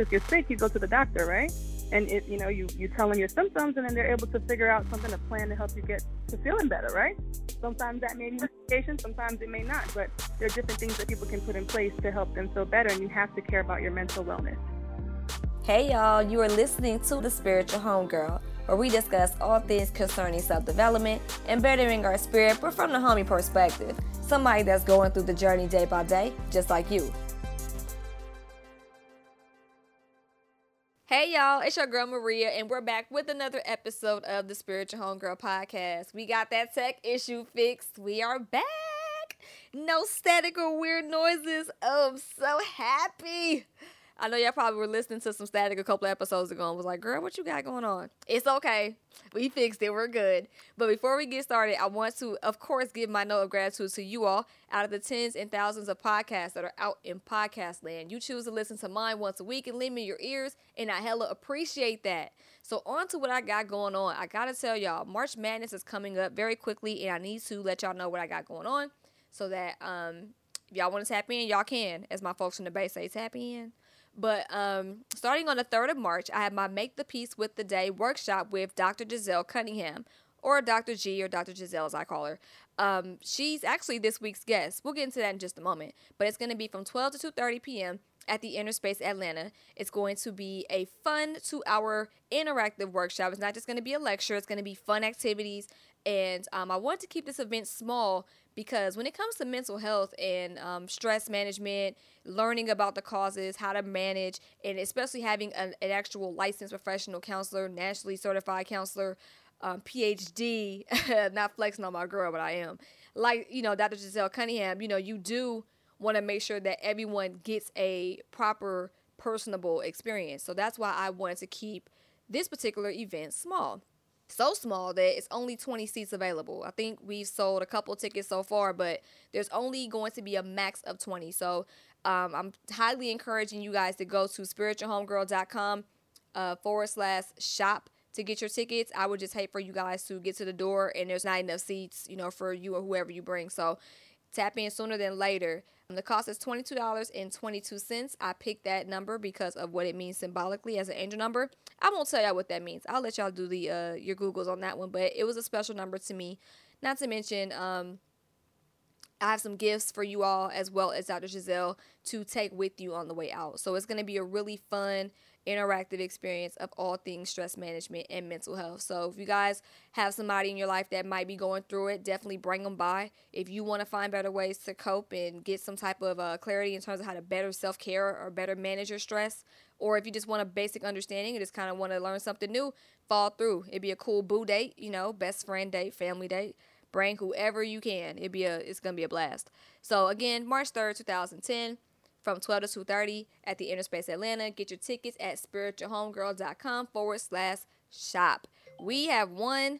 if you're sick, you go to the doctor, right? And it, you know, you you tell them your symptoms, and then they're able to figure out something to plan to help you get to feeling better, right? Sometimes that may be medication, sometimes it may not, but there are different things that people can put in place to help them feel better, and you have to care about your mental wellness. Hey y'all, you are listening to the Spiritual Homegirl, where we discuss all things concerning self development and bettering our spirit, but from the homie perspective. Somebody that's going through the journey day by day, just like you. Hey y'all, it's your girl Maria, and we're back with another episode of the Spiritual Homegirl podcast. We got that tech issue fixed. We are back. No static or weird noises. Oh, I'm so happy. I know y'all probably were listening to some static a couple episodes ago and was like, girl, what you got going on? It's okay. We fixed it. We're good. But before we get started, I want to, of course, give my note of gratitude to you all. Out of the tens and thousands of podcasts that are out in podcast land, you choose to listen to mine once a week and lend me your ears, and I hella appreciate that. So, on to what I got going on. I gotta tell y'all, March Madness is coming up very quickly, and I need to let y'all know what I got going on so that um, if y'all want to tap in, y'all can. As my folks in the base say, tap in. But um, starting on the 3rd of March, I have my Make the Peace with the Day workshop with Dr. Giselle Cunningham, or Dr. G, or Dr. Giselle as I call her. Um, she's actually this week's guest. We'll get into that in just a moment. But it's going to be from 12 to 2.30 p.m. at the Inner Space Atlanta. It's going to be a fun two-hour interactive workshop. It's not just going to be a lecture. It's going to be fun activities. And um, I want to keep this event small because when it comes to mental health and um, stress management, learning about the causes, how to manage, and especially having an, an actual licensed professional counselor, nationally certified counselor, um, PhD, not flexing on my girl, but I am. Like, you know, Dr. Giselle Cunningham, you know, you do want to make sure that everyone gets a proper, personable experience. So that's why I wanted to keep this particular event small so small that it's only 20 seats available. I think we've sold a couple tickets so far, but there's only going to be a max of 20. So um, I'm highly encouraging you guys to go to spiritualhomegirl.com uh, forward slash shop to get your tickets. I would just hate for you guys to get to the door and there's not enough seats, you know, for you or whoever you bring. So tap in sooner than later. The cost is $22.22. I picked that number because of what it means symbolically as an angel number. I won't tell y'all what that means. I'll let y'all do the uh, your Googles on that one, but it was a special number to me. Not to mention, um, I have some gifts for you all as well as Dr. Giselle to take with you on the way out. So it's going to be a really fun interactive experience of all things stress management and mental health. So if you guys have somebody in your life that might be going through it, definitely bring them by. If you want to find better ways to cope and get some type of uh, clarity in terms of how to better self care or better manage your stress, or if you just want a basic understanding and just kind of want to learn something new, fall through. It'd be a cool boo date, you know, best friend date, family date. Bring whoever you can. It'd be a it's gonna be a blast. So again, March third, two thousand ten from 12 to 2.30 at the Interspace Atlanta. Get your tickets at spiritualhomegirl.com forward slash shop. We have one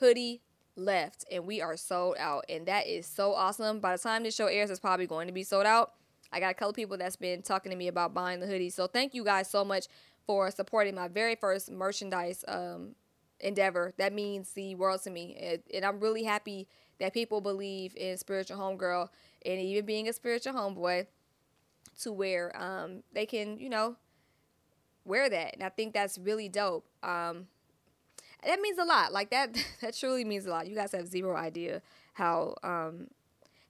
hoodie left and we are sold out. And that is so awesome. By the time this show airs, it's probably going to be sold out. I got a couple people that's been talking to me about buying the hoodie. So thank you guys so much for supporting my very first merchandise um, endeavor. That means the world to me. And I'm really happy that people believe in Spiritual Homegirl and even being a spiritual homeboy to where um, they can, you know, wear that. And I think that's really dope. Um, that means a lot. Like that, that truly means a lot. You guys have zero idea how um,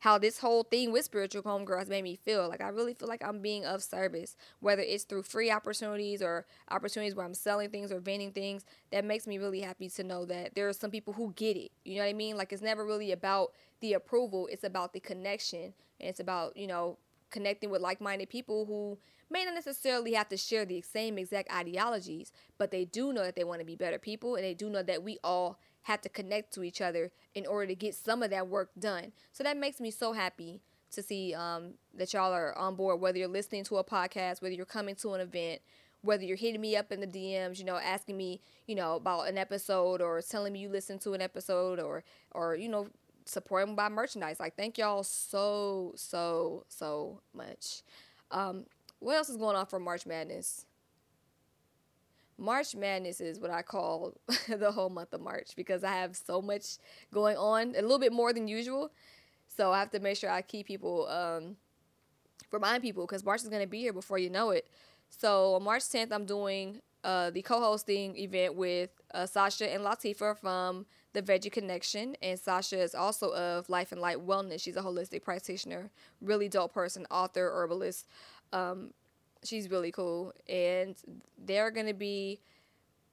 how this whole thing with spiritual homegirl has made me feel. Like I really feel like I'm being of service, whether it's through free opportunities or opportunities where I'm selling things or vending things. That makes me really happy to know that there are some people who get it. You know what I mean? Like it's never really about the approval. It's about the connection, and it's about you know connecting with like-minded people who may not necessarily have to share the same exact ideologies, but they do know that they want to be better people and they do know that we all have to connect to each other in order to get some of that work done. So that makes me so happy to see um, that y'all are on board, whether you're listening to a podcast, whether you're coming to an event, whether you're hitting me up in the DMs, you know, asking me, you know, about an episode or telling me you listened to an episode or, or, you know, support them by merchandise. Like, thank y'all so, so, so much. Um, what else is going on for March Madness? March Madness is what I call the whole month of March because I have so much going on, a little bit more than usual. So I have to make sure I keep people, um, remind people because March is going to be here before you know it. So on March 10th, I'm doing uh, the co-hosting event with uh, Sasha and Latifa from the Veggie Connection, and Sasha is also of Life and Light Wellness. She's a holistic practitioner, really dope person, author, herbalist. Um, she's really cool, and they're gonna be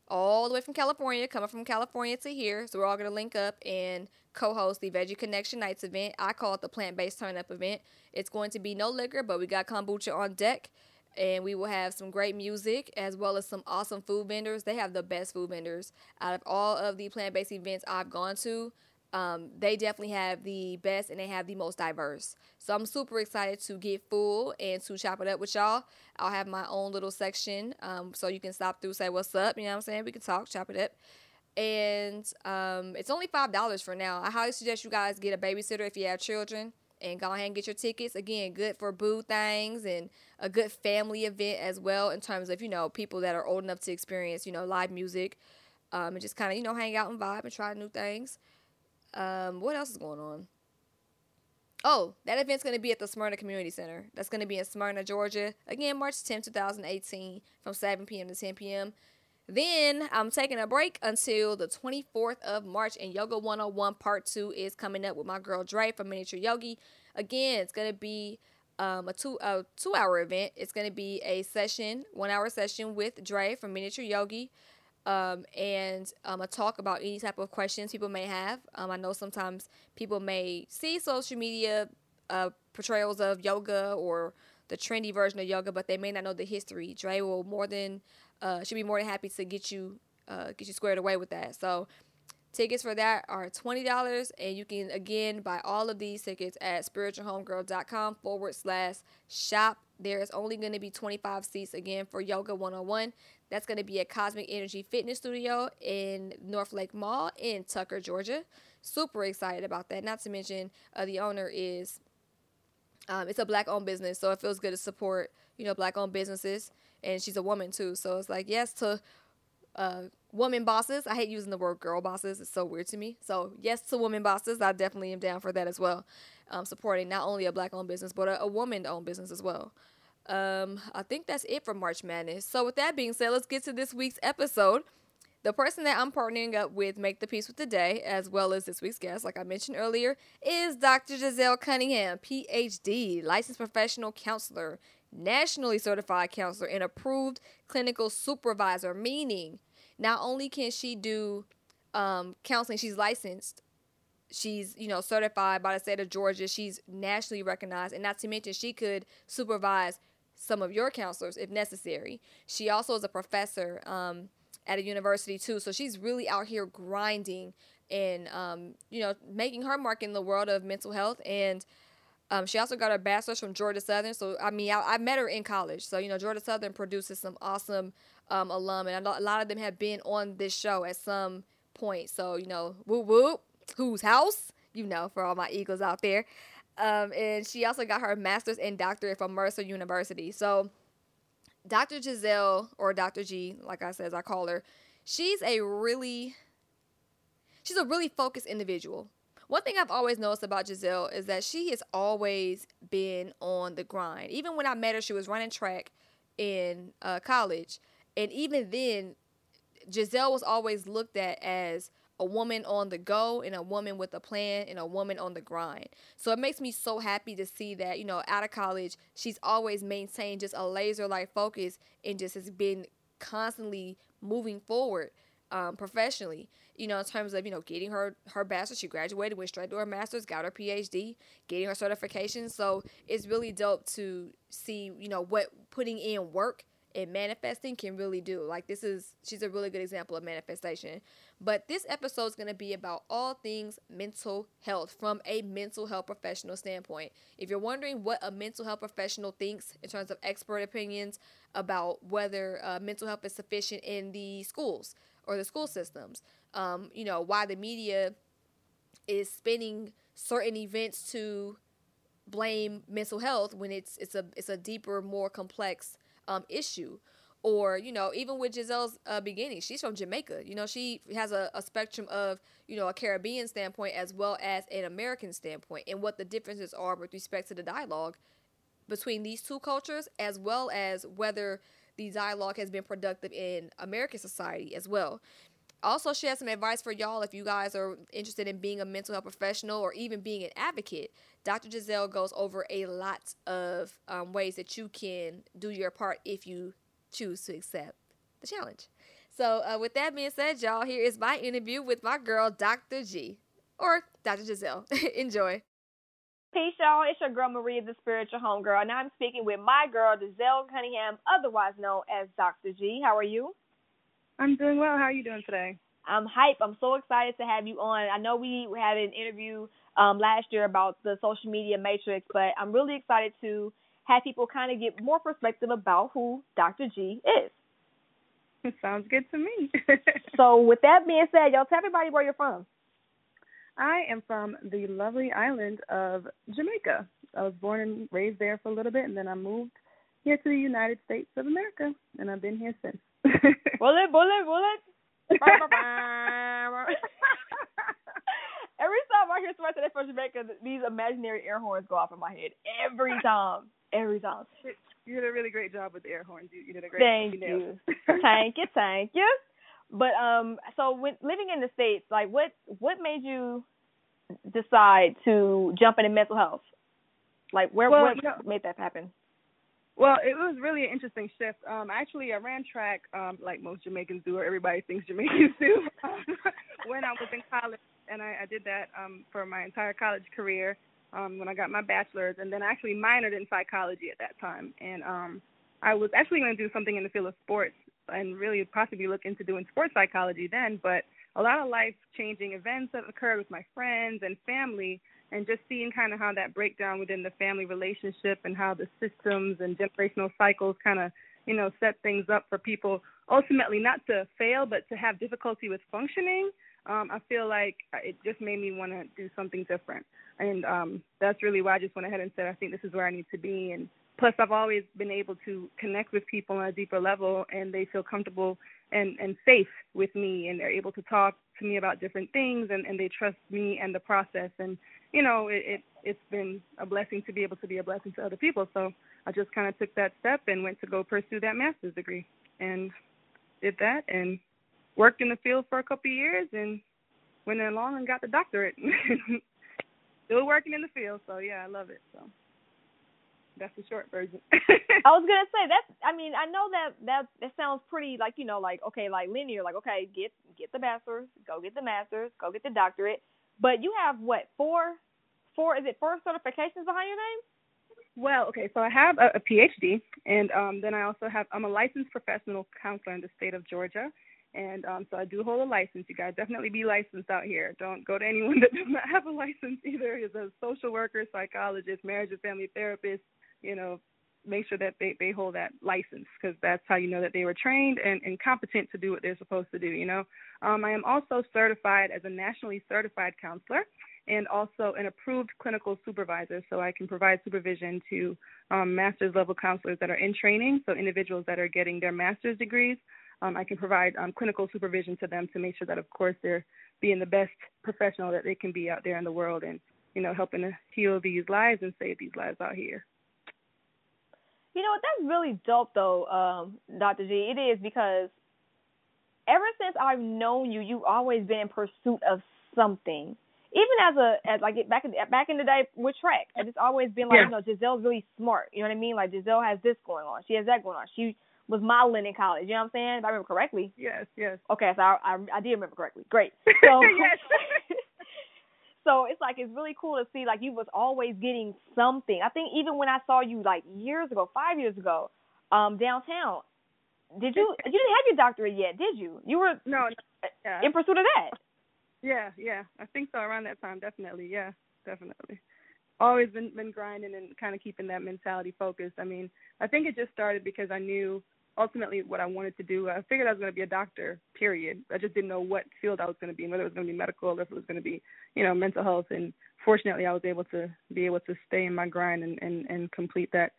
all the way from California, coming from California to here. So we're all gonna link up and co-host the Veggie Connection Nights event. I call it the plant-based turn-up event. It's going to be no liquor, but we got kombucha on deck and we will have some great music as well as some awesome food vendors. They have the best food vendors out of all of the plant based events I've gone to. Um, they definitely have the best and they have the most diverse. So I'm super excited to get full and to chop it up with y'all. I'll have my own little section um, so you can stop through, say what's up. You know what I'm saying? We can talk, chop it up. And um, it's only $5 for now. I highly suggest you guys get a babysitter if you have children and go ahead and get your tickets. Again, good for boo things and a good family event as well in terms of, you know, people that are old enough to experience, you know, live music um, and just kind of, you know, hang out and vibe and try new things. Um, what else is going on? Oh, that event's going to be at the Smyrna Community Center. That's going to be in Smyrna, Georgia. Again, March 10, 2018, from 7 p.m. to 10 p.m. Then I'm taking a break until the 24th of March, and Yoga 101 Part 2 is coming up with my girl Dre from Miniature Yogi. Again, it's going to be um, a two a two hour event. It's going to be a session, one hour session with Dre from Miniature Yogi. Um, and um, a talk about any type of questions people may have. Um, I know sometimes people may see social media uh, portrayals of yoga or the trendy version of yoga, but they may not know the history. Dre will more than uh, should be more than happy to get you uh, get you squared away with that. So tickets for that are twenty dollars, and you can again buy all of these tickets at spiritualhomegirl.com forward slash shop. There is only going to be 25 seats again for Yoga 101. That's going to be at Cosmic Energy Fitness Studio in North Lake Mall in Tucker, Georgia. Super excited about that. Not to mention, uh, the owner is um, it's a black owned business, so it feels good to support you know black owned businesses and she's a woman too. So it's like yes to uh, woman bosses. I hate using the word girl bosses. It's so weird to me. So yes to woman bosses. I definitely am down for that as well. Um, supporting not only a black owned business but a, a woman owned business as well. Um, I think that's it for March Madness. So with that being said, let's get to this week's episode. The person that I'm partnering up with Make the Peace with the Day, as well as this week's guest, like I mentioned earlier, is Dr. Giselle Cunningham, PhD, licensed professional counselor, nationally certified counselor, and approved clinical supervisor, meaning not only can she do um, counseling, she's licensed, she's, you know, certified by the state of Georgia, she's nationally recognized, and not to mention she could supervise some of your counselors if necessary. She also is a professor um, at a university too, so she's really out here grinding and um, you know making her mark in the world of mental health and um, she also got her bachelor's from Georgia Southern. So, I mean, I, I, met her in college. So, you know, Georgia Southern produces some awesome um, alum. And a lot of them have been on this show at some point. So, you know, whoop whoop, whose house? You know, for all my Eagles out there. Um, and she also got her master's and doctorate from Mercer University. So, Dr. Giselle, or Dr. G, like I said, I call her, she's a really, she's a really focused individual. One thing I've always noticed about Giselle is that she has always been on the grind. Even when I met her, she was running track in uh, college. And even then, Giselle was always looked at as a woman on the go and a woman with a plan and a woman on the grind. So it makes me so happy to see that, you know, out of college, she's always maintained just a laser like focus and just has been constantly moving forward um, professionally you know, in terms of, you know, getting her her bachelor's. She graduated, went straight to her master's, got her PhD, getting her certification. So it's really dope to see, you know, what putting in work and manifesting can really do. Like this is she's a really good example of manifestation. But this episode is going to be about all things mental health from a mental health professional standpoint. If you're wondering what a mental health professional thinks in terms of expert opinions about whether uh, mental health is sufficient in the schools or the school systems, um, you know, why the media is spinning certain events to blame mental health when it's it's a it's a deeper, more complex um, issue. Or you know, even with Giselle's uh, beginning, she's from Jamaica. You know, she has a, a spectrum of you know a Caribbean standpoint as well as an American standpoint, and what the differences are with respect to the dialogue between these two cultures, as well as whether the dialogue has been productive in American society as well. Also, she has some advice for y'all if you guys are interested in being a mental health professional or even being an advocate. Dr. Giselle goes over a lot of um, ways that you can do your part if you choose to accept the challenge. So, uh, with that being said, y'all, here is my interview with my girl, Dr. G, or Dr. Giselle. Enjoy. Peace, y'all. It's your girl Maria, the spiritual homegirl, and I'm speaking with my girl, Giselle Cunningham, otherwise known as Dr. G. How are you? I'm doing well. How are you doing today? I'm hype. I'm so excited to have you on. I know we had an interview um, last year about the social media matrix, but I'm really excited to have people kind of get more perspective about who Dr. G is. It Sounds good to me. so, with that being said, y'all tell everybody where you're from. I am from the lovely island of Jamaica. I was born and raised there for a little bit, and then I moved here to the United States of America, and I've been here since. Bullet, bullet, bullet. Every time I hear somebody say that from Jamaica, these imaginary air horns go off in my head. Every time. Every time. You did a really great job with the air horns. You, you did a great Thank job. you. thank you, thank you. But um, so when living in the states, like what what made you decide to jump into mental health? Like where well, what you know, made that happen? Well, it was really an interesting shift. Um, actually, I ran track um, like most Jamaicans do, or everybody thinks Jamaicans do, when I was in college, and I, I did that um, for my entire college career um, when I got my bachelor's, and then I actually minored in psychology at that time. And um, I was actually going to do something in the field of sports, and really possibly look into doing sports psychology then. But a lot of life changing events that occurred with my friends and family and just seeing kind of how that breakdown within the family relationship and how the systems and generational cycles kind of you know set things up for people ultimately not to fail but to have difficulty with functioning um i feel like it just made me want to do something different. And um that's really why i just went ahead and said i think this is where i need to be. And plus i've always been able to connect with people on a deeper level and they feel comfortable and and safe with me and they're able to talk to me about different things and and they trust me and the process. And you know, it, it it's been a blessing to be able to be a blessing to other people. So I just kind of took that step and went to go pursue that master's degree and did that and worked in the field for a couple of years and went along and got the doctorate. Still working in the field, so yeah, I love it. So that's the short version. I was gonna say that's. I mean, I know that that that sounds pretty like you know like okay like linear like okay get get the bachelor's, go get the master's, go get the doctorate. But you have what four, four is it four certifications behind your name? Well, okay, so I have a, a PhD, and um, then I also have I'm a licensed professional counselor in the state of Georgia, and um, so I do hold a license. You guys definitely be licensed out here. Don't go to anyone that does not have a license either. As a social worker, psychologist, marriage and family therapist, you know, make sure that they they hold that license because that's how you know that they were trained and, and competent to do what they're supposed to do. You know, um, I am also certified as a nationally certified counselor and also an approved clinical supervisor, so I can provide supervision to um, master's level counselors that are in training. So individuals that are getting their master's degrees, um, I can provide um, clinical supervision to them to make sure that, of course, they're being the best professional that they can be out there in the world and you know helping to heal these lives and save these lives out here. You know what? That's really dope, though, um, Dr. G. It is because ever since I've known you, you've always been in pursuit of something. Even as a as like back in back in the day with track, it's always been like yeah. you know Giselle's really smart. You know what I mean? Like Giselle has this going on, she has that going on. She was modeling in college. You know what I'm saying? If I remember correctly. Yes, yes. Okay, so I I, I did remember correctly. Great. So yes. it's like it's really cool to see like you was always getting something. I think even when I saw you like years ago, five years ago, um, downtown, did you you didn't have your doctorate yet, did you? You were no, no yeah. in pursuit of that. Yeah, yeah, I think so. Around that time, definitely. Yeah, definitely. Always been been grinding and kind of keeping that mentality focused. I mean, I think it just started because I knew ultimately what I wanted to do. I figured I was going to be a doctor, period. I just didn't know what field I was going to be in, whether it was going to be medical or if it was going to be, you know, mental health. And fortunately, I was able to be able to stay in my grind and and, and complete that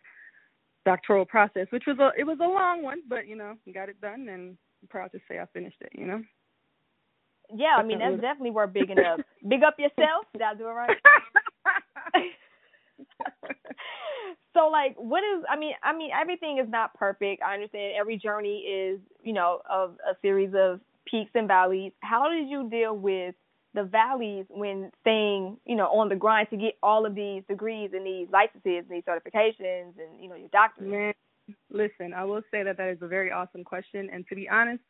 doctoral process, which was a it was a long one, but you know, got it done, and I'm proud to say I finished it. You know. Yeah, I mean that's definitely worth bigging up. Big up yourself. Did I do it right? so like what is I mean I mean everything is not perfect. I understand every journey is, you know, of a series of peaks and valleys. How did you deal with the valleys when staying, you know, on the grind to get all of these degrees and these licenses and these certifications and, you know, your doctorate? Man, listen, I will say that that is a very awesome question. And to be honest,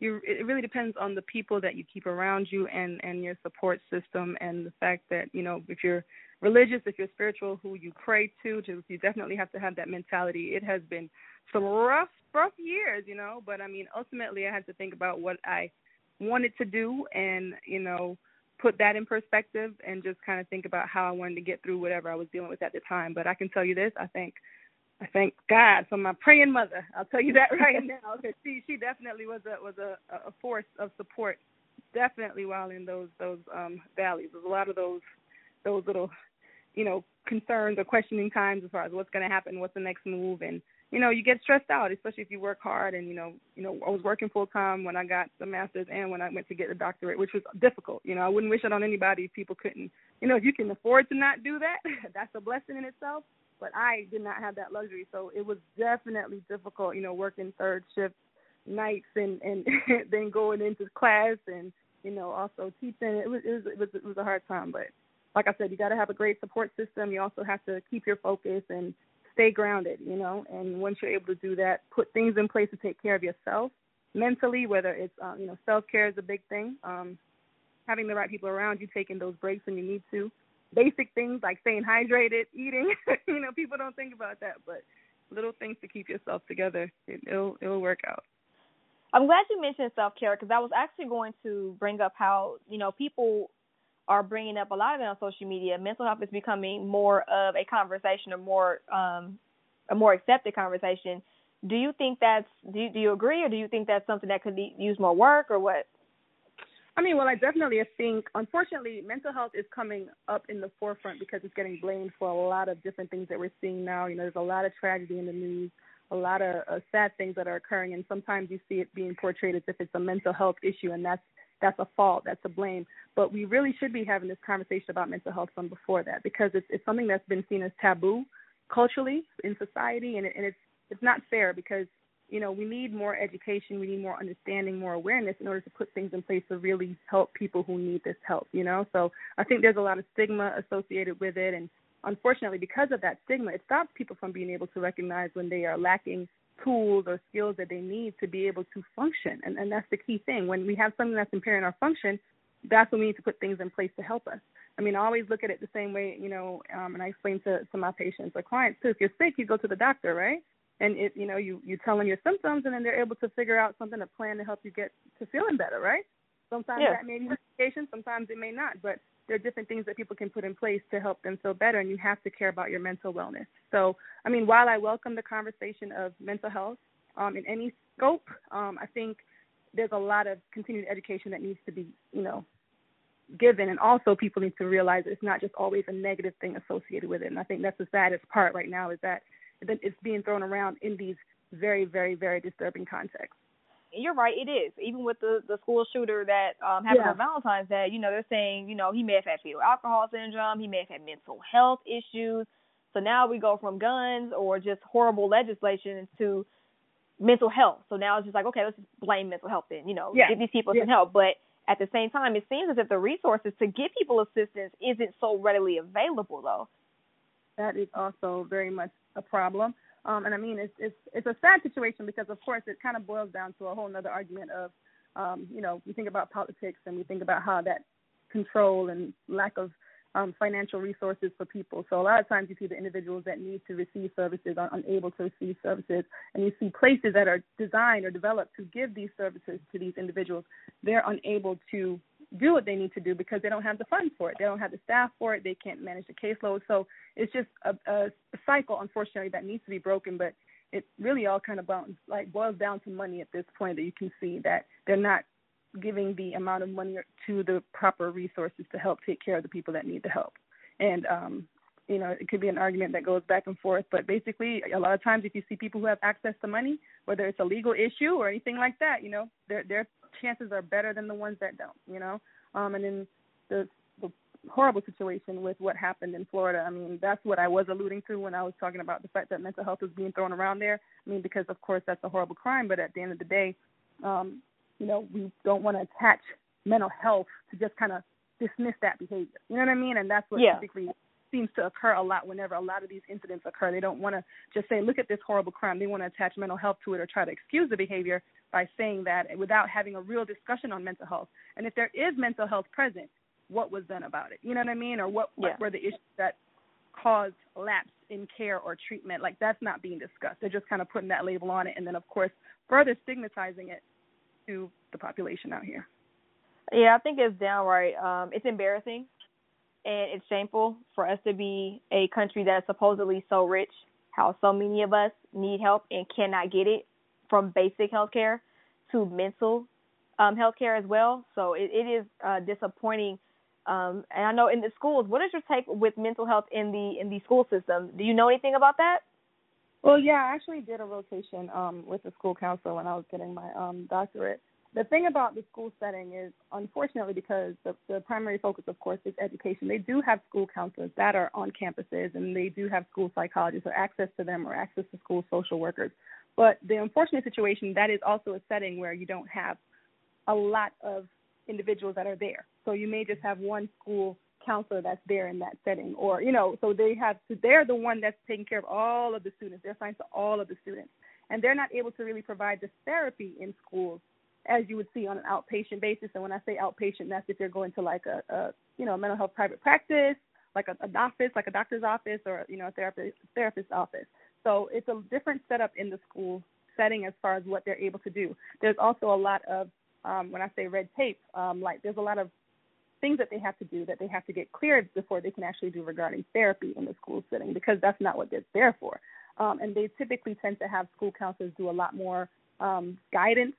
you it really depends on the people that you keep around you and and your support system and the fact that you know if you're religious if you're spiritual who you pray to to you definitely have to have that mentality. It has been some rough rough years you know but i mean ultimately i had to think about what i wanted to do and you know put that in perspective and just kind of think about how i wanted to get through whatever i was dealing with at the time. But i can tell you this i think I thank God for my praying mother. I'll tell you that right now because she she definitely was a was a a force of support. Definitely while in those those um valleys, there's a lot of those those little you know concerns or questioning times as far as what's going to happen, what's the next move, and you know you get stressed out, especially if you work hard. And you know you know I was working full time when I got the master's and when I went to get the doctorate, which was difficult. You know I wouldn't wish it on anybody if people couldn't. You know if you can afford to not do that, that's a blessing in itself but I did not have that luxury. So it was definitely difficult, you know, working third shift nights and and then going into class and you know also teaching. It was it was it was, it was a hard time, but like I said, you got to have a great support system. You also have to keep your focus and stay grounded, you know. And once you're able to do that, put things in place to take care of yourself mentally, whether it's um, you know self care is a big thing. Um, having the right people around you, taking those breaks when you need to, basic things like staying hydrated, eating. you know, people don't think about that, but little things to keep yourself together. It, will it'll work out. I'm glad you mentioned self care because I was actually going to bring up how you know people are bringing up a lot of it on social media. Mental health is becoming more of a conversation, or more um, a more accepted conversation. Do you think that's do you, do you agree, or do you think that's something that could use more work, or what? I mean, well, I definitely think, unfortunately, mental health is coming up in the forefront because it's getting blamed for a lot of different things that we're seeing now. You know, there's a lot of tragedy in the news, a lot of uh, sad things that are occurring, and sometimes you see it being portrayed as if it's a mental health issue, and that's that's a fault, that's a blame. But we really should be having this conversation about mental health from before that because it's it's something that's been seen as taboo culturally in society, and, it, and it's it's not fair because you know, we need more education, we need more understanding, more awareness in order to put things in place to really help people who need this help, you know? So I think there's a lot of stigma associated with it and unfortunately because of that stigma it stops people from being able to recognize when they are lacking tools or skills that they need to be able to function. And and that's the key thing. When we have something that's impairing our function, that's when we need to put things in place to help us. I mean, I always look at it the same way, you know, um, and I explain to, to my patients or clients too. If you're sick, you go to the doctor, right? And it you know you you tell them your symptoms and then they're able to figure out something a plan to help you get to feeling better right sometimes yeah. that may be medication sometimes it may not but there are different things that people can put in place to help them feel better and you have to care about your mental wellness so i mean while i welcome the conversation of mental health um, in any scope um, i think there's a lot of continued education that needs to be you know given and also people need to realize it's not just always a negative thing associated with it and i think that's the saddest part right now is that that it's being thrown around in these very, very, very disturbing contexts. You're right, it is. Even with the the school shooter that um happened yeah. on Valentine's Day, you know, they're saying, you know, he may have had fetal alcohol syndrome, he may have had mental health issues. So now we go from guns or just horrible legislation to mental health. So now it's just like, okay, let's just blame mental health then, you know, yeah. give these people yeah. some help. But at the same time, it seems as if the resources to give people assistance isn't so readily available though. That is also very much a problem. Um, and I mean, it's it's it's a sad situation because, of course, it kind of boils down to a whole other argument of, um, you know, we think about politics and we think about how that control and lack of um, financial resources for people. So a lot of times you see the individuals that need to receive services are unable to receive services, and you see places that are designed or developed to give these services to these individuals. They're unable to do what they need to do because they don't have the funds for it. They don't have the staff for it. They can't manage the caseload. So it's just a, a cycle, unfortunately, that needs to be broken. But it really all kind of bounce, like boils down to money at this point. That you can see that they're not giving the amount of money to the proper resources to help take care of the people that need the help. And um, you know, it could be an argument that goes back and forth. But basically, a lot of times, if you see people who have access to money, whether it's a legal issue or anything like that, you know, their their chances are better than the ones that don't. You know, um, and then the the horrible situation with what happened in Florida. I mean, that's what I was alluding to when I was talking about the fact that mental health was being thrown around there. I mean, because of course that's a horrible crime, but at the end of the day, um, you know, we don't want to attach mental health to just kind of dismiss that behavior. You know what I mean? And that's what yeah. Seems to occur a lot whenever a lot of these incidents occur. They don't want to just say, look at this horrible crime. They want to attach mental health to it or try to excuse the behavior by saying that without having a real discussion on mental health. And if there is mental health present, what was done about it? You know what I mean? Or what, yeah. what were the issues that caused lapse in care or treatment? Like that's not being discussed. They're just kind of putting that label on it and then of course further stigmatizing it to the population out here. Yeah, I think it's downright um it's embarrassing and it's shameful for us to be a country that is supposedly so rich, how so many of us need help and cannot get it from basic health care to mental um, health care as well. So it, it is uh, disappointing. Um, and I know in the schools, what is your take with mental health in the in the school system? Do you know anything about that? Well, yeah, I actually did a rotation um, with the school counselor when I was getting my um, doctorate, the thing about the school setting is, unfortunately, because the, the primary focus, of course, is education, they do have school counselors that are on campuses and they do have school psychologists or access to them or access to school social workers. But the unfortunate situation, that is also a setting where you don't have a lot of individuals that are there. So you may just have one school counselor that's there in that setting or you know so they have to they're the one that's taking care of all of the students they're assigned to all of the students and they're not able to really provide the therapy in schools as you would see on an outpatient basis. And when I say outpatient, that's if you're going to like a, a you know, a mental health private practice, like a, an office, like a doctor's office or, you know, a therapist, therapist's office. So it's a different setup in the school setting as far as what they're able to do. There's also a lot of, um, when I say red tape, um, like there's a lot of things that they have to do that they have to get cleared before they can actually do regarding therapy in the school setting because that's not what they're there for. Um, and they typically tend to have school counselors do a lot more um, guidance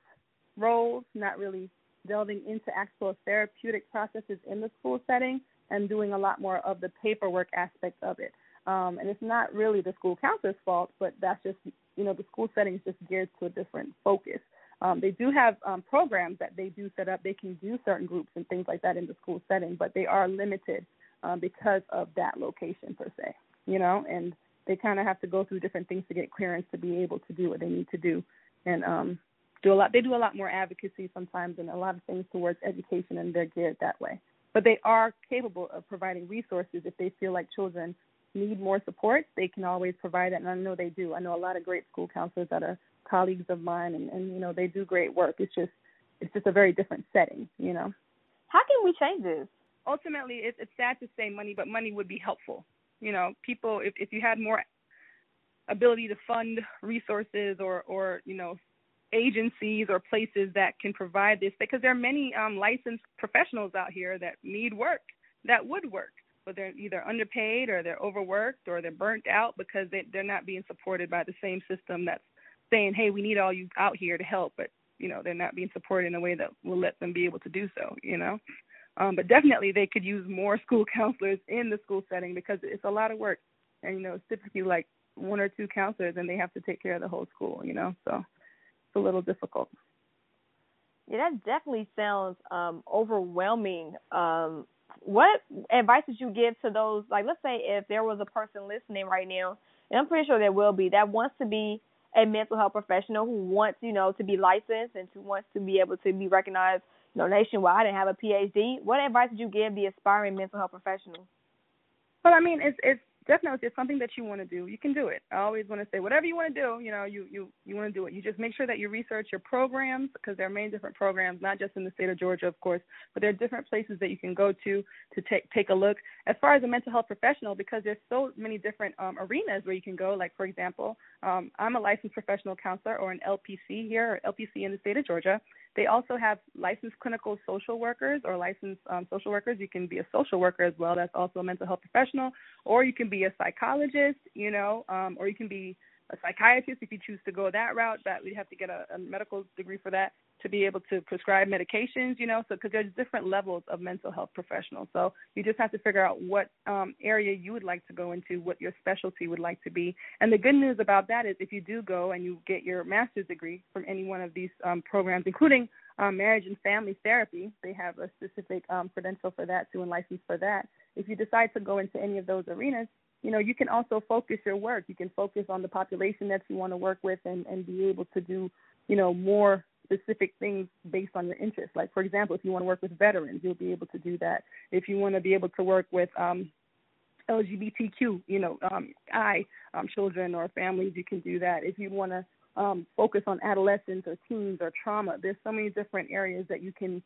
roles, not really delving into actual therapeutic processes in the school setting and doing a lot more of the paperwork aspect of it. Um, and it's not really the school counselor's fault, but that's just, you know, the school setting is just geared to a different focus. Um, they do have um, programs that they do set up. They can do certain groups and things like that in the school setting, but they are limited um, because of that location per se, you know, and they kind of have to go through different things to get clearance to be able to do what they need to do. And um, do a lot. They do a lot more advocacy sometimes and a lot of things towards education, and they're geared that way. But they are capable of providing resources if they feel like children need more support. They can always provide it, and I know they do. I know a lot of great school counselors that are colleagues of mine, and, and you know they do great work. It's just it's just a very different setting, you know. How can we change this? Ultimately, it's, it's sad to say money, but money would be helpful. You know, people if if you had more ability to fund resources or or you know agencies or places that can provide this because there are many um, licensed professionals out here that need work that would work but they're either underpaid or they're overworked or they're burnt out because they, they're not being supported by the same system that's saying hey we need all you out here to help but you know they're not being supported in a way that will let them be able to do so you know? Um, but definitely they could use more school counselors in the school setting because it's a lot of work. And you know it's typically like one or two counselors and they have to take care of the whole school you know so a little difficult. Yeah, that definitely sounds um, overwhelming. Um, what advice would you give to those? Like, let's say if there was a person listening right now, and I'm pretty sure there will be, that wants to be a mental health professional who wants, you know, to be licensed and who wants to be able to be recognized, you know, nationwide and have a PhD. What advice would you give the aspiring mental health professional? Well, I mean, it's it's definitely if it's something that you want to do, you can do it. I always want to say whatever you want to do, you know, you you you want to do it. You just make sure that you research your programs because there are many different programs, not just in the state of Georgia, of course, but there are different places that you can go to to take take a look. As far as a mental health professional, because there's so many different um, arenas where you can go. Like for example, um, I'm a licensed professional counselor or an LPC here, or LPC in the state of Georgia. They also have licensed clinical social workers or licensed um, social workers. You can be a social worker as well. That's also a mental health professional, or you can be a psychologist, you know, um, or you can be a psychiatrist if you choose to go that route. That we have to get a, a medical degree for that to be able to prescribe medications, you know, so because there's different levels of mental health professionals. So you just have to figure out what um, area you would like to go into, what your specialty would like to be. And the good news about that is if you do go and you get your master's degree from any one of these um, programs, including um, marriage and family therapy. They have a specific um, credential for that too and license for that. If you decide to go into any of those arenas, you know, you can also focus your work. You can focus on the population that you want to work with and, and be able to do, you know, more specific things based on your interests. Like, for example, if you want to work with veterans, you'll be able to do that. If you want to be able to work with um, LGBTQ, you know, um, I um, children or families, you can do that. If you want to um, focus on adolescents or teens or trauma, there's so many different areas that you can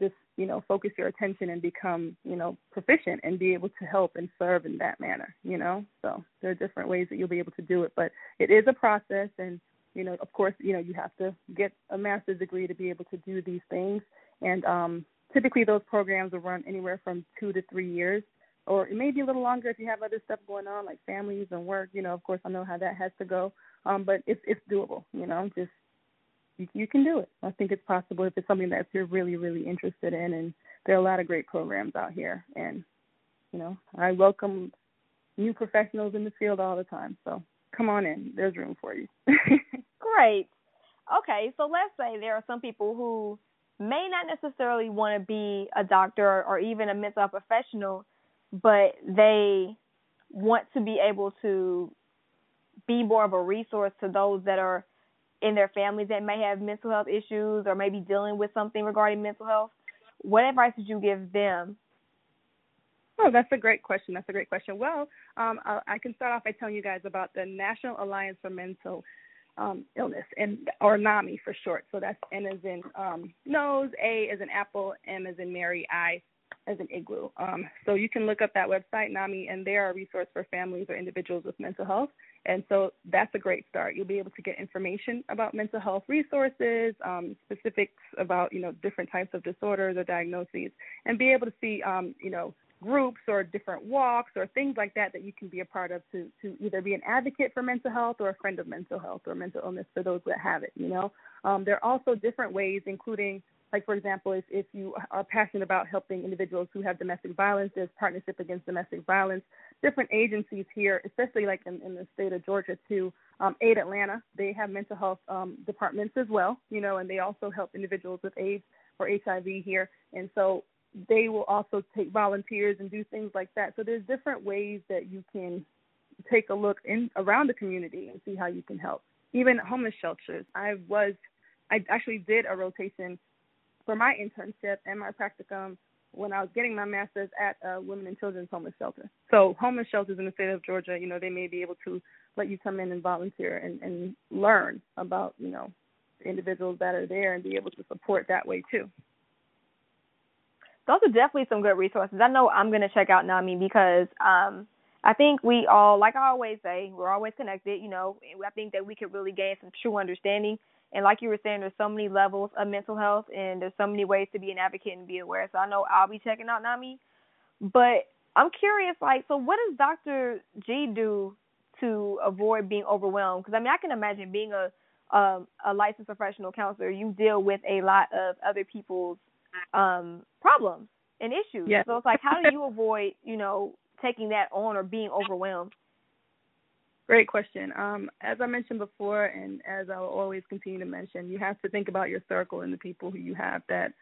just you know focus your attention and become you know proficient and be able to help and serve in that manner you know so there are different ways that you'll be able to do it but it is a process and you know of course you know you have to get a master's degree to be able to do these things and um typically those programs will run anywhere from two to three years or it may be a little longer if you have other stuff going on like families and work you know of course i know how that has to go um but it's it's doable you know just you, you can do it. I think it's possible if it's something that you're really, really interested in. And there are a lot of great programs out here. And, you know, I welcome new professionals in the field all the time. So come on in. There's room for you. great. Okay, so let's say there are some people who may not necessarily want to be a doctor or even a mental health professional, but they want to be able to be more of a resource to those that are in their families that may have mental health issues or maybe dealing with something regarding mental health, what advice would you give them? Oh, that's a great question. That's a great question. Well, um, I, can start off by telling you guys about the National Alliance for Mental um, Illness, and or NAMI for short. So that's N as in um, nose, A as in apple, M as in Mary, I as an igloo. Um, so you can look up that website, NAMI, and they're a resource for families or individuals with mental health. And so that's a great start. You'll be able to get information about mental health resources, um, specifics about you know different types of disorders or diagnoses, and be able to see um, you know groups or different walks or things like that that you can be a part of to to either be an advocate for mental health or a friend of mental health or mental illness for those that have it. You know, um, there are also different ways, including like for example, if, if you are passionate about helping individuals who have domestic violence, there's Partnership Against Domestic Violence. Different agencies here, especially like in, in the state of Georgia too, um, Aid Atlanta, they have mental health um, departments as well, you know, and they also help individuals with AIDS or HIV here. And so they will also take volunteers and do things like that. So there's different ways that you can take a look in around the community and see how you can help. Even homeless shelters. I was I actually did a rotation for my internship and my practicum when I was getting my master's at a women and children's homeless shelter. So homeless shelters in the state of Georgia, you know, they may be able to let you come in and volunteer and, and learn about, you know, the individuals that are there and be able to support that way too. Those are definitely some good resources. I know I'm gonna check out NAMI because um I think we all, like I always say, we're always connected. You know, I think that we could really gain some true understanding and like you were saying, there's so many levels of mental health, and there's so many ways to be an advocate and be aware. So I know I'll be checking out NAMI, but I'm curious, like, so what does Dr. G do to avoid being overwhelmed? Because I mean, I can imagine being a um, a licensed professional counselor, you deal with a lot of other people's um, problems and issues. Yes. So it's like, how do you avoid, you know, taking that on or being overwhelmed? Great question. Um, as I mentioned before, and as I will always continue to mention, you have to think about your circle and the people who you have that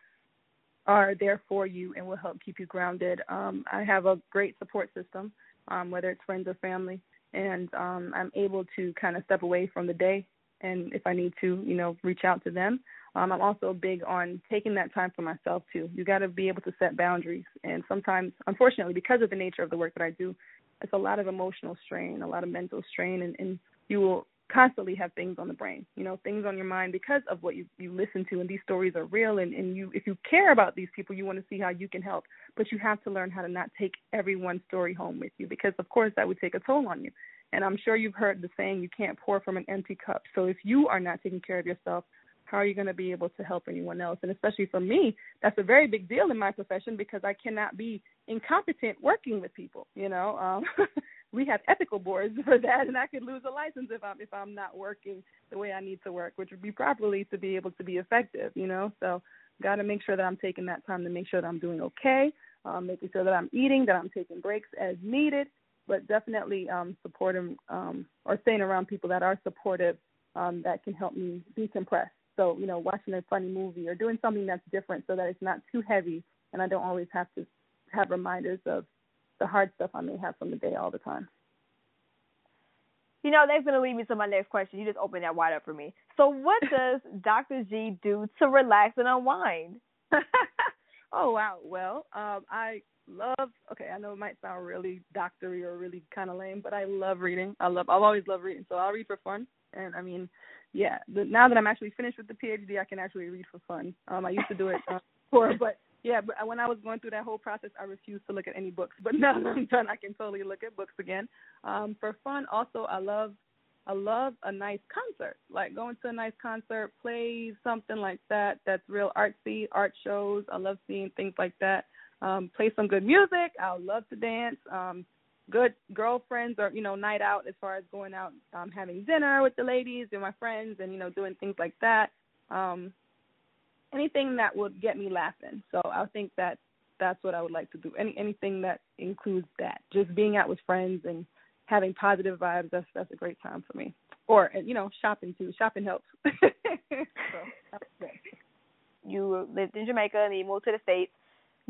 are there for you and will help keep you grounded. Um, I have a great support system, um, whether it's friends or family, and um, I'm able to kind of step away from the day, and if I need to, you know, reach out to them. Um, I'm also big on taking that time for myself too. You got to be able to set boundaries, and sometimes, unfortunately, because of the nature of the work that I do, it's a lot of emotional strain, a lot of mental strain, and, and you will constantly have things on the brain, you know, things on your mind because of what you you listen to, and these stories are real. And and you, if you care about these people, you want to see how you can help, but you have to learn how to not take everyone's story home with you, because of course that would take a toll on you. And I'm sure you've heard the saying, you can't pour from an empty cup. So if you are not taking care of yourself, how are you going to be able to help anyone else? And especially for me, that's a very big deal in my profession because I cannot be incompetent working with people. You know, um, we have ethical boards for that, and I could lose a license if I'm if I'm not working the way I need to work, which would be properly to be able to be effective. You know, so got to make sure that I'm taking that time to make sure that I'm doing okay, um, making sure that I'm eating, that I'm taking breaks as needed, but definitely um, supporting um, or staying around people that are supportive um, that can help me decompress So, you know, watching a funny movie or doing something that's different so that it's not too heavy and I don't always have to have reminders of the hard stuff I may have from the day all the time. You know, that's going to lead me to my next question. You just opened that wide up for me. So, what does Dr. G do to relax and unwind? oh, wow. Well, um, I love, okay, I know it might sound really doctory or really kind of lame, but I love reading. I love, I've always loved reading. So, I'll read for fun. And I mean, yeah, the, now that I'm actually finished with the PhD, I can actually read for fun. Um, I used to do it uh, before, but yeah, but when I was going through that whole process, I refused to look at any books. But now that I'm done, I can totally look at books again. Um, for fun, also, I love, I love a nice concert. Like going to a nice concert, plays, something like that. That's real artsy, art shows. I love seeing things like that. Um, play some good music. I love to dance. Um, good girlfriends or you know night out as far as going out um having dinner with the ladies and my friends and you know doing things like that um anything that would get me laughing. So I think that that's what I would like to do. Any anything that includes that, just being out with friends and having positive vibes. That's that's a great time for me. Or you know, shopping too. Shopping helps. so, you lived in Jamaica and you moved to the states.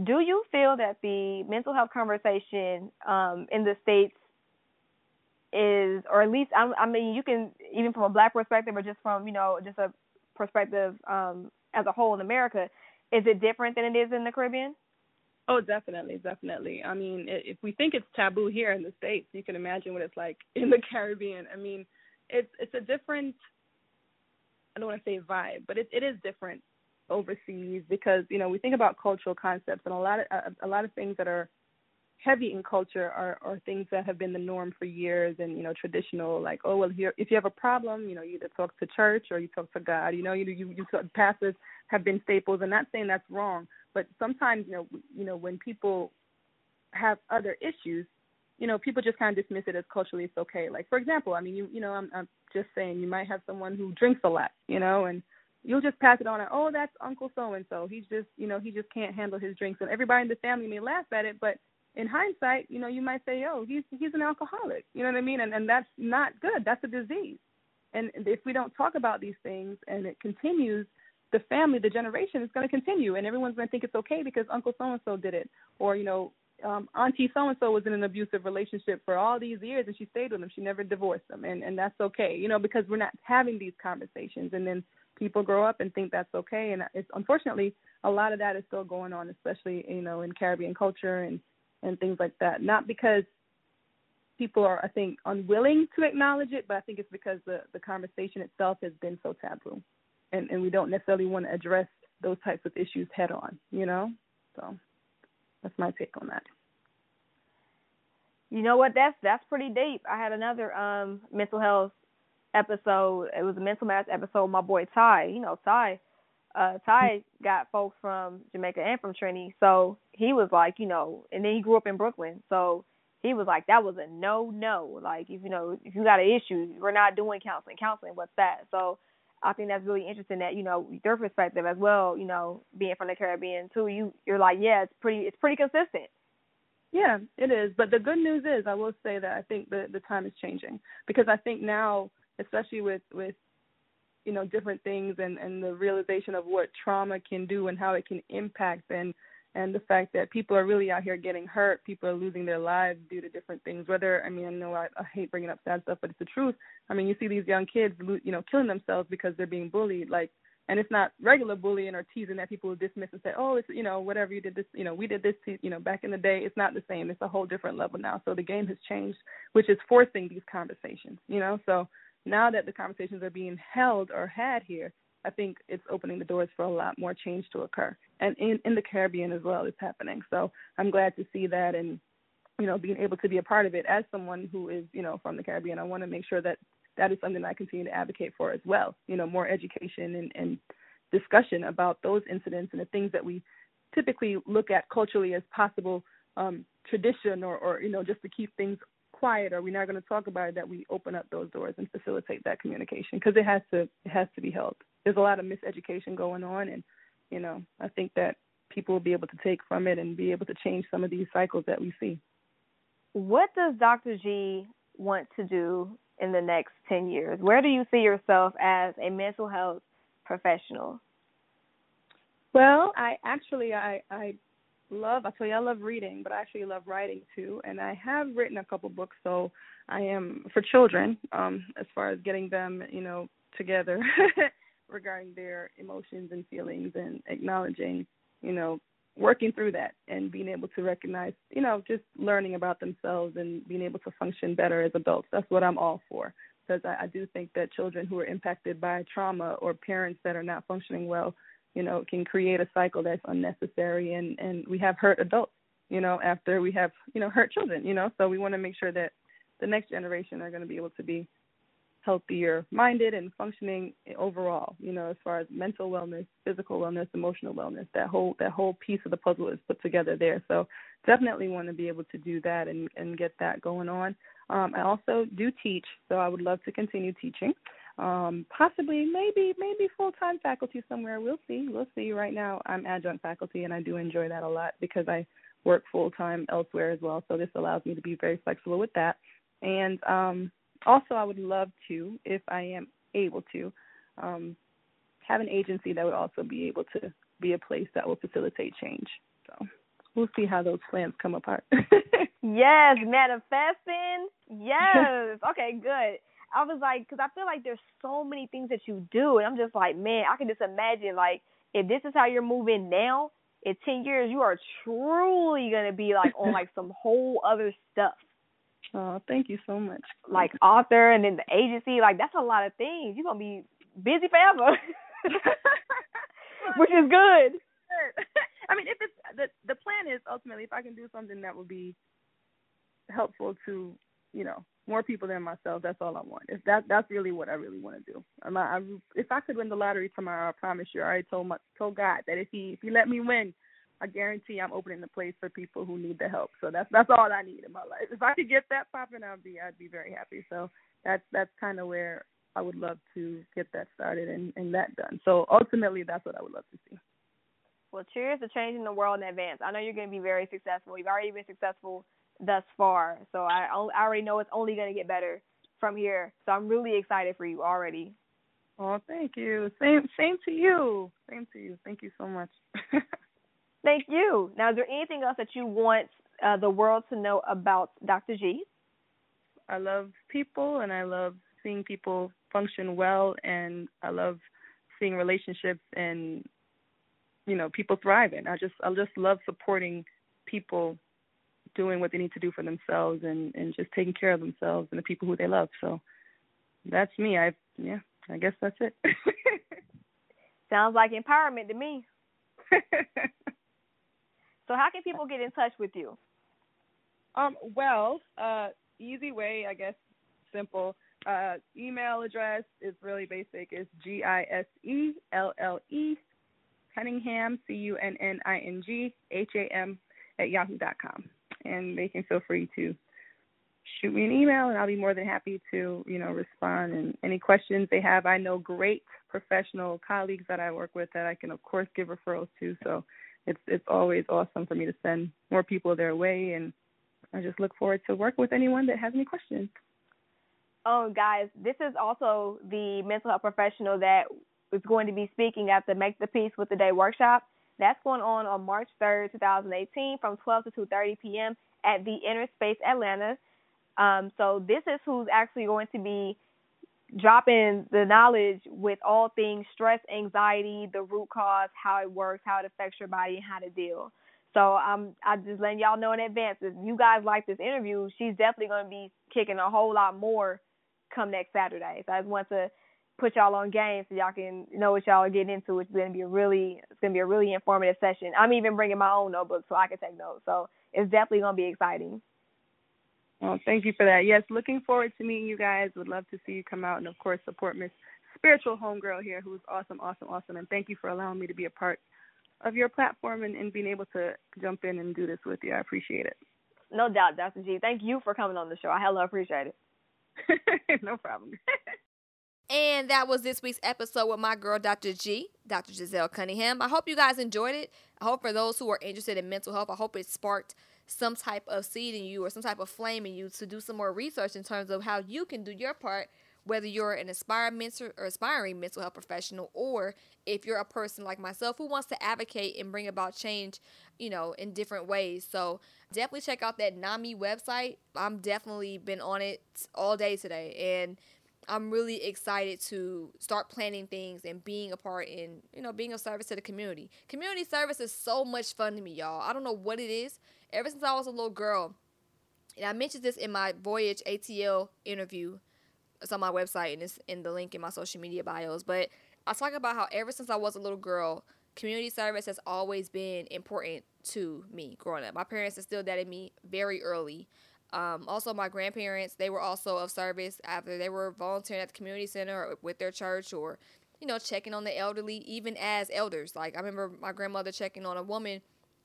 Do you feel that the mental health conversation um, in the states is, or at least I, I mean, you can even from a black perspective, or just from you know, just a perspective um, as a whole in America, is it different than it is in the Caribbean? Oh, definitely, definitely. I mean, if we think it's taboo here in the states, you can imagine what it's like in the Caribbean. I mean, it's it's a different. I don't want to say vibe, but it it is different overseas because you know we think about cultural concepts and a lot of a, a lot of things that are heavy in culture are, are things that have been the norm for years and you know traditional like oh well here if you have a problem you know you either talk to church or you talk to God you know you you, you pastors have been staples. And not saying that's wrong but sometimes you know you know when people have other issues you know people just kind of dismiss it as culturally it's okay. Like for example I mean you you know I'm I'm just saying you might have someone who drinks a lot you know and you'll just pass it on and oh that's uncle so and so he's just you know he just can't handle his drinks and everybody in the family may laugh at it but in hindsight, you know, you might say, "Oh, he's he's an alcoholic." You know what I mean? And and that's not good. That's a disease. And if we don't talk about these things and it continues, the family, the generation is going to continue, and everyone's going to think it's okay because Uncle so and so did it, or you know, um, Auntie so and so was in an abusive relationship for all these years and she stayed with him. She never divorced him, and and that's okay, you know, because we're not having these conversations, and then people grow up and think that's okay, and it's unfortunately a lot of that is still going on, especially you know in Caribbean culture and and things like that. Not because people are, I think, unwilling to acknowledge it, but I think it's because the the conversation itself has been so taboo, and and we don't necessarily want to address those types of issues head on. You know, so that's my take on that. You know what? That's that's pretty deep. I had another um mental health episode. It was a mental math episode. My boy Ty. You know Ty uh Ty got folks from Jamaica and from Trinidad, so he was like, you know, and then he grew up in Brooklyn, so he was like, that was a no no. Like if you know if you got an issue, we're not doing counseling. Counseling, what's that? So I think that's really interesting that you know their perspective as well. You know, being from the Caribbean too, you you're like, yeah, it's pretty it's pretty consistent. Yeah, it is. But the good news is, I will say that I think the the time is changing because I think now, especially with with you know different things and and the realization of what trauma can do and how it can impact and and the fact that people are really out here getting hurt people are losing their lives due to different things whether i mean i know i, I hate bringing up sad stuff but it's the truth. I mean you see these young kids you know killing themselves because they're being bullied like and it's not regular bullying or teasing that people will dismiss and say oh it's you know whatever you did this you know we did this to, you know back in the day. It's not the same. It's a whole different level now. So the game has changed which is forcing these conversations you know? So now that the conversations are being held or had here, I think it's opening the doors for a lot more change to occur. And in, in the Caribbean as well, it's happening. So I'm glad to see that and, you know, being able to be a part of it as someone who is, you know, from the Caribbean. I want to make sure that that is something I continue to advocate for as well. You know, more education and, and discussion about those incidents and the things that we typically look at culturally as possible um, tradition or, or, you know, just to keep things quiet or we're not going to talk about it that we open up those doors and facilitate that communication? Because it has to it has to be held. There's a lot of miseducation going on and you know i think that people will be able to take from it and be able to change some of these cycles that we see. What does dr g want to do in the next 10 years? Where do you see yourself as a mental health professional? Well, I actually I I love I tell you I love reading, but I actually love writing too, and I have written a couple books. So I am for children, um, as far as getting them, you know, together regarding their emotions and feelings and acknowledging, you know, working through that and being able to recognize, you know, just learning about themselves and being able to function better as adults. That's what I'm all for. Because I, I do think that children who are impacted by trauma or parents that are not functioning well, you know, it can create a cycle that's unnecessary. And, and we have hurt adults, you know, after we have, you know, hurt children, you know. So we want to make sure that the next generation are going to be able to be healthier minded and functioning overall you know as far as mental wellness physical wellness emotional wellness that whole that whole piece of the puzzle is put together there. So definitely want to be able to do that and and get that going on. Um, i also do teach so i would love to continue teaching um, possibly maybe maybe full time faculty somewhere we'll see we'll see right now i'm adjunct faculty and i do enjoy that a lot because i work full time elsewhere as well so this allows me to be very flexible with that and um also, I would love to, if I am able to, um, have an agency that would also be able to be a place that will facilitate change. So we'll see how those plans come apart. yes, manifesting. Yes. okay, good. I was like, because I feel like there's so many things that you do, and I'm just like, man, I can just imagine like if this is how you're moving now, in ten years you are truly gonna be like on like some whole other stuff. Oh, thank you so much. Like author and then the agency, like that's a lot of things. You're gonna be busy forever. Which is good. I mean, if it's the the plan is ultimately if I can do something that will be helpful to you know more people than myself, that's all I want. If that that's really what I really want to do. I'm not, I, if I could win the lottery tomorrow, I promise you, I already told my told God that if he if he let me win, I guarantee I'm opening the place for people who need the help. So that's that's all I need in my life. If I could get that popping, I'd be I'd be very happy. So that's that's kind of where I would love to get that started and and that done. So ultimately, that's what I would love to see. Well, cheers to changing the world in advance. I know you're going to be very successful. You've already been successful thus far, so I I already know it's only going to get better from here. So I'm really excited for you already. Oh, thank you. Same same to you. Same to you. Thank you so much. Thank you. Now, is there anything else that you want uh, the world to know about Dr. G? I love people and I love seeing people function well and I love seeing relationships and you know people thriving. I just I just love supporting people doing what they need to do for themselves and and just taking care of themselves and the people who they love. So that's me. I yeah, I guess that's it. Sounds like empowerment to me. So how can people get in touch with you? Um, well, uh, easy way, I guess, simple. Uh, email address is really basic. It's G I S E L L E Cunningham C U N N I N G H A M at yahoo dot com, and they can feel free to shoot me an email, and I'll be more than happy to you know respond and any questions they have. I know great professional colleagues that I work with that I can of course give referrals to. So it's it's always awesome for me to send more people their way, and I just look forward to working with anyone that has any questions. Oh, guys, this is also the mental health professional that is going to be speaking at the Make the Peace with the Day workshop. That's going on on March 3rd, 2018, from 12 to 2:30 p.m. at the Inner Space Atlanta. Um, so this is who's actually going to be dropping the knowledge with all things stress, anxiety, the root cause, how it works, how it affects your body, and how to deal. So um, I just letting y'all know in advance if you guys like this interview, she's definitely going to be kicking a whole lot more come next Saturday. So I just want to put y'all on game so y'all can know what y'all are getting into. It's going to be a really, it's going to be a really informative session. I'm even bringing my own notebook so I can take notes. So it's definitely going to be exciting. Well, thank you for that. Yes, looking forward to meeting you guys. Would love to see you come out and, of course, support Miss Spiritual Homegirl here, who's awesome, awesome, awesome. And thank you for allowing me to be a part of your platform and, and being able to jump in and do this with you. I appreciate it. No doubt, Dr. G. Thank you for coming on the show. I hella appreciate it. no problem. and that was this week's episode with my girl, Dr. G, Dr. Giselle Cunningham. I hope you guys enjoyed it. I hope for those who are interested in mental health, I hope it sparked some type of seed in you or some type of flame in you to do some more research in terms of how you can do your part whether you're an aspiring mental or aspiring mental health professional or if you're a person like myself who wants to advocate and bring about change, you know, in different ways. So definitely check out that NAMI website. I'm definitely been on it all day today and I'm really excited to start planning things and being a part in, you know, being of service to the community. Community service is so much fun to me, y'all. I don't know what it is. Ever since I was a little girl, and I mentioned this in my Voyage ATL interview. It's on my website and it's in the link in my social media bios. But I talk about how ever since I was a little girl, community service has always been important to me growing up. My parents instilled that in me very early. Um, also, my grandparents, they were also of service. Either they were volunteering at the community center or with their church or, you know, checking on the elderly, even as elders. Like, I remember my grandmother checking on a woman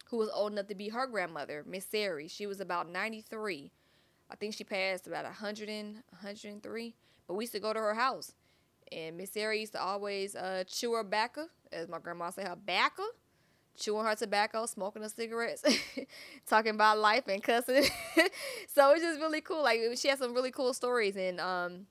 who was old enough to be her grandmother, Miss Sari. She was about 93. I think she passed about 100 and 103. But we used to go to her house. And Miss Sari used to always uh, chew her backer, as my grandma said, her backer chewing her tobacco, smoking her cigarettes, talking about life and cussing. so it's just really cool. Like she has some really cool stories and um,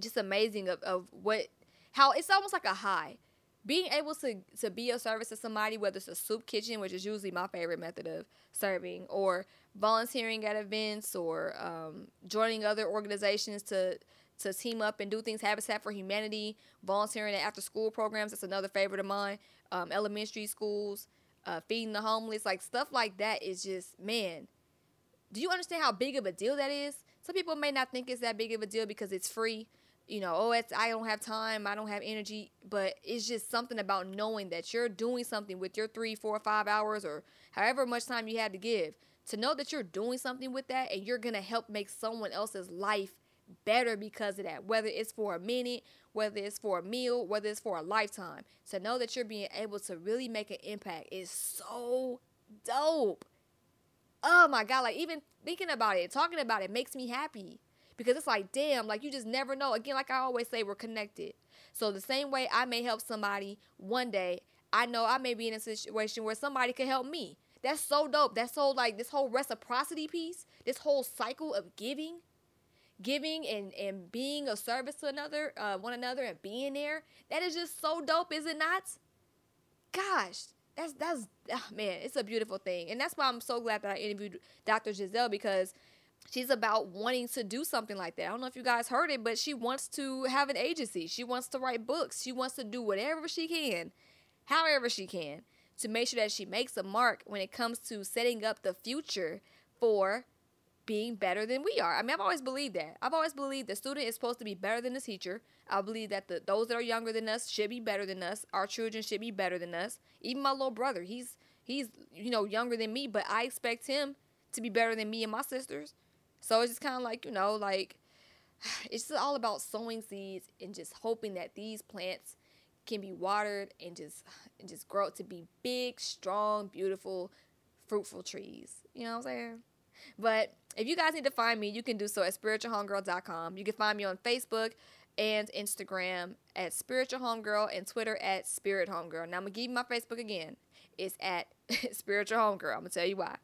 just amazing of, of what how it's almost like a high. Being able to to be of service to somebody, whether it's a soup kitchen, which is usually my favorite method of serving, or volunteering at events, or um, joining other organizations to to team up and do things. Habitat for Humanity, volunteering at after school programs. That's another favorite of mine um, elementary schools, uh, feeding the homeless, like stuff like that is just man. Do you understand how big of a deal that is? Some people may not think it's that big of a deal because it's free. You know, oh, it's I don't have time, I don't have energy, but it's just something about knowing that you're doing something with your three, four, five hours, or however much time you had to give. To know that you're doing something with that and you're gonna help make someone else's life better because of that, whether it's for a minute, whether it's for a meal, whether it's for a lifetime. To know that you're being able to really make an impact is so dope. Oh my God, like even thinking about it, talking about it makes me happy because it's like, damn, like you just never know. Again, like I always say, we're connected. So the same way I may help somebody one day, I know I may be in a situation where somebody could help me. That's so dope. That's so like this whole reciprocity piece, this whole cycle of giving giving and and being of service to another uh, one another and being there that is just so dope is it not? Gosh that's that's oh, man it's a beautiful thing. And that's why i'm so glad that i interviewed dr giselle because she's about wanting to do something like that. I don't know if you guys heard it but she wants to have an agency. She wants to write books. She wants to do whatever she can however she can to make sure that she makes a mark when it comes to setting up the future for being better than we are. I mean, I've always believed that. I've always believed the student is supposed to be better than the teacher. I believe that the those that are younger than us should be better than us. Our children should be better than us. Even my little brother, he's he's you know younger than me, but I expect him to be better than me and my sisters. So it's just kind of like you know, like it's just all about sowing seeds and just hoping that these plants can be watered and just and just grow to be big, strong, beautiful, fruitful trees. You know what I'm saying? But if you guys need to find me, you can do so at spiritualhomegirl.com. You can find me on Facebook and Instagram at Spiritual Homegirl and Twitter at Spirit Homegirl. Now I'm gonna give you my Facebook again. It's at Spiritual Homegirl. I'm gonna tell you why.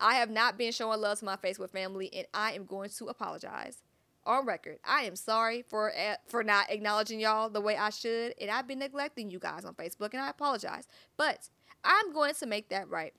I have not been showing love to my Facebook family, and I am going to apologize on record. I am sorry for uh, for not acknowledging y'all the way I should, and I've been neglecting you guys on Facebook, and I apologize. But I'm going to make that right.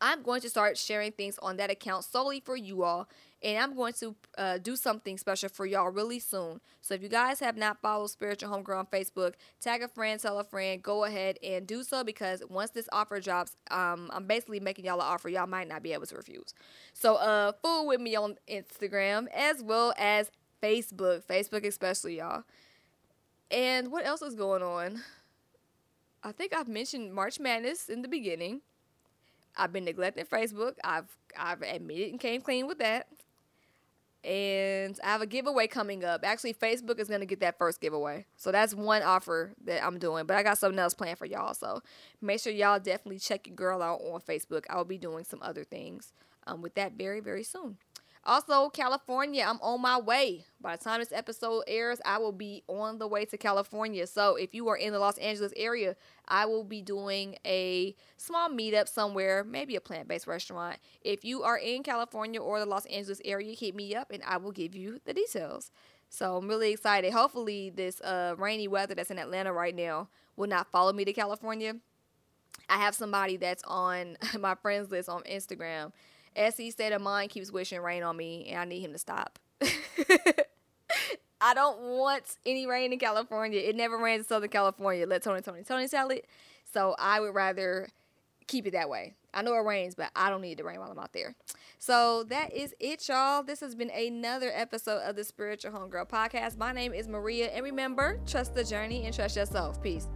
I'm going to start sharing things on that account solely for you all. And I'm going to uh, do something special for y'all really soon. So if you guys have not followed Spiritual Homegirl on Facebook, tag a friend, tell a friend, go ahead and do so because once this offer drops, um, I'm basically making y'all an offer y'all might not be able to refuse. So uh, fool with me on Instagram as well as Facebook, Facebook especially, y'all. And what else is going on? I think I've mentioned March Madness in the beginning. I've been neglecting Facebook. I've I've admitted and came clean with that. And I have a giveaway coming up. Actually, Facebook is gonna get that first giveaway. So that's one offer that I'm doing. But I got something else planned for y'all. So make sure y'all definitely check your girl out on Facebook. I will be doing some other things um, with that very, very soon. Also, California, I'm on my way. By the time this episode airs, I will be on the way to California. So, if you are in the Los Angeles area, I will be doing a small meetup somewhere, maybe a plant based restaurant. If you are in California or the Los Angeles area, hit me up and I will give you the details. So I'm really excited. Hopefully, this uh, rainy weather that's in Atlanta right now will not follow me to California. I have somebody that's on my friends list on Instagram. SE State of Mind keeps wishing rain on me, and I need him to stop. I don't want any rain in California. It never rains in Southern California. Let Tony Toni Toné tell it. So I would rather keep it that way. I know it rains, but I don't need to rain while I'm out there. So that is it, y'all. This has been another episode of the Spiritual Homegirl Podcast. My name is Maria, and remember, trust the journey and trust yourself. Peace.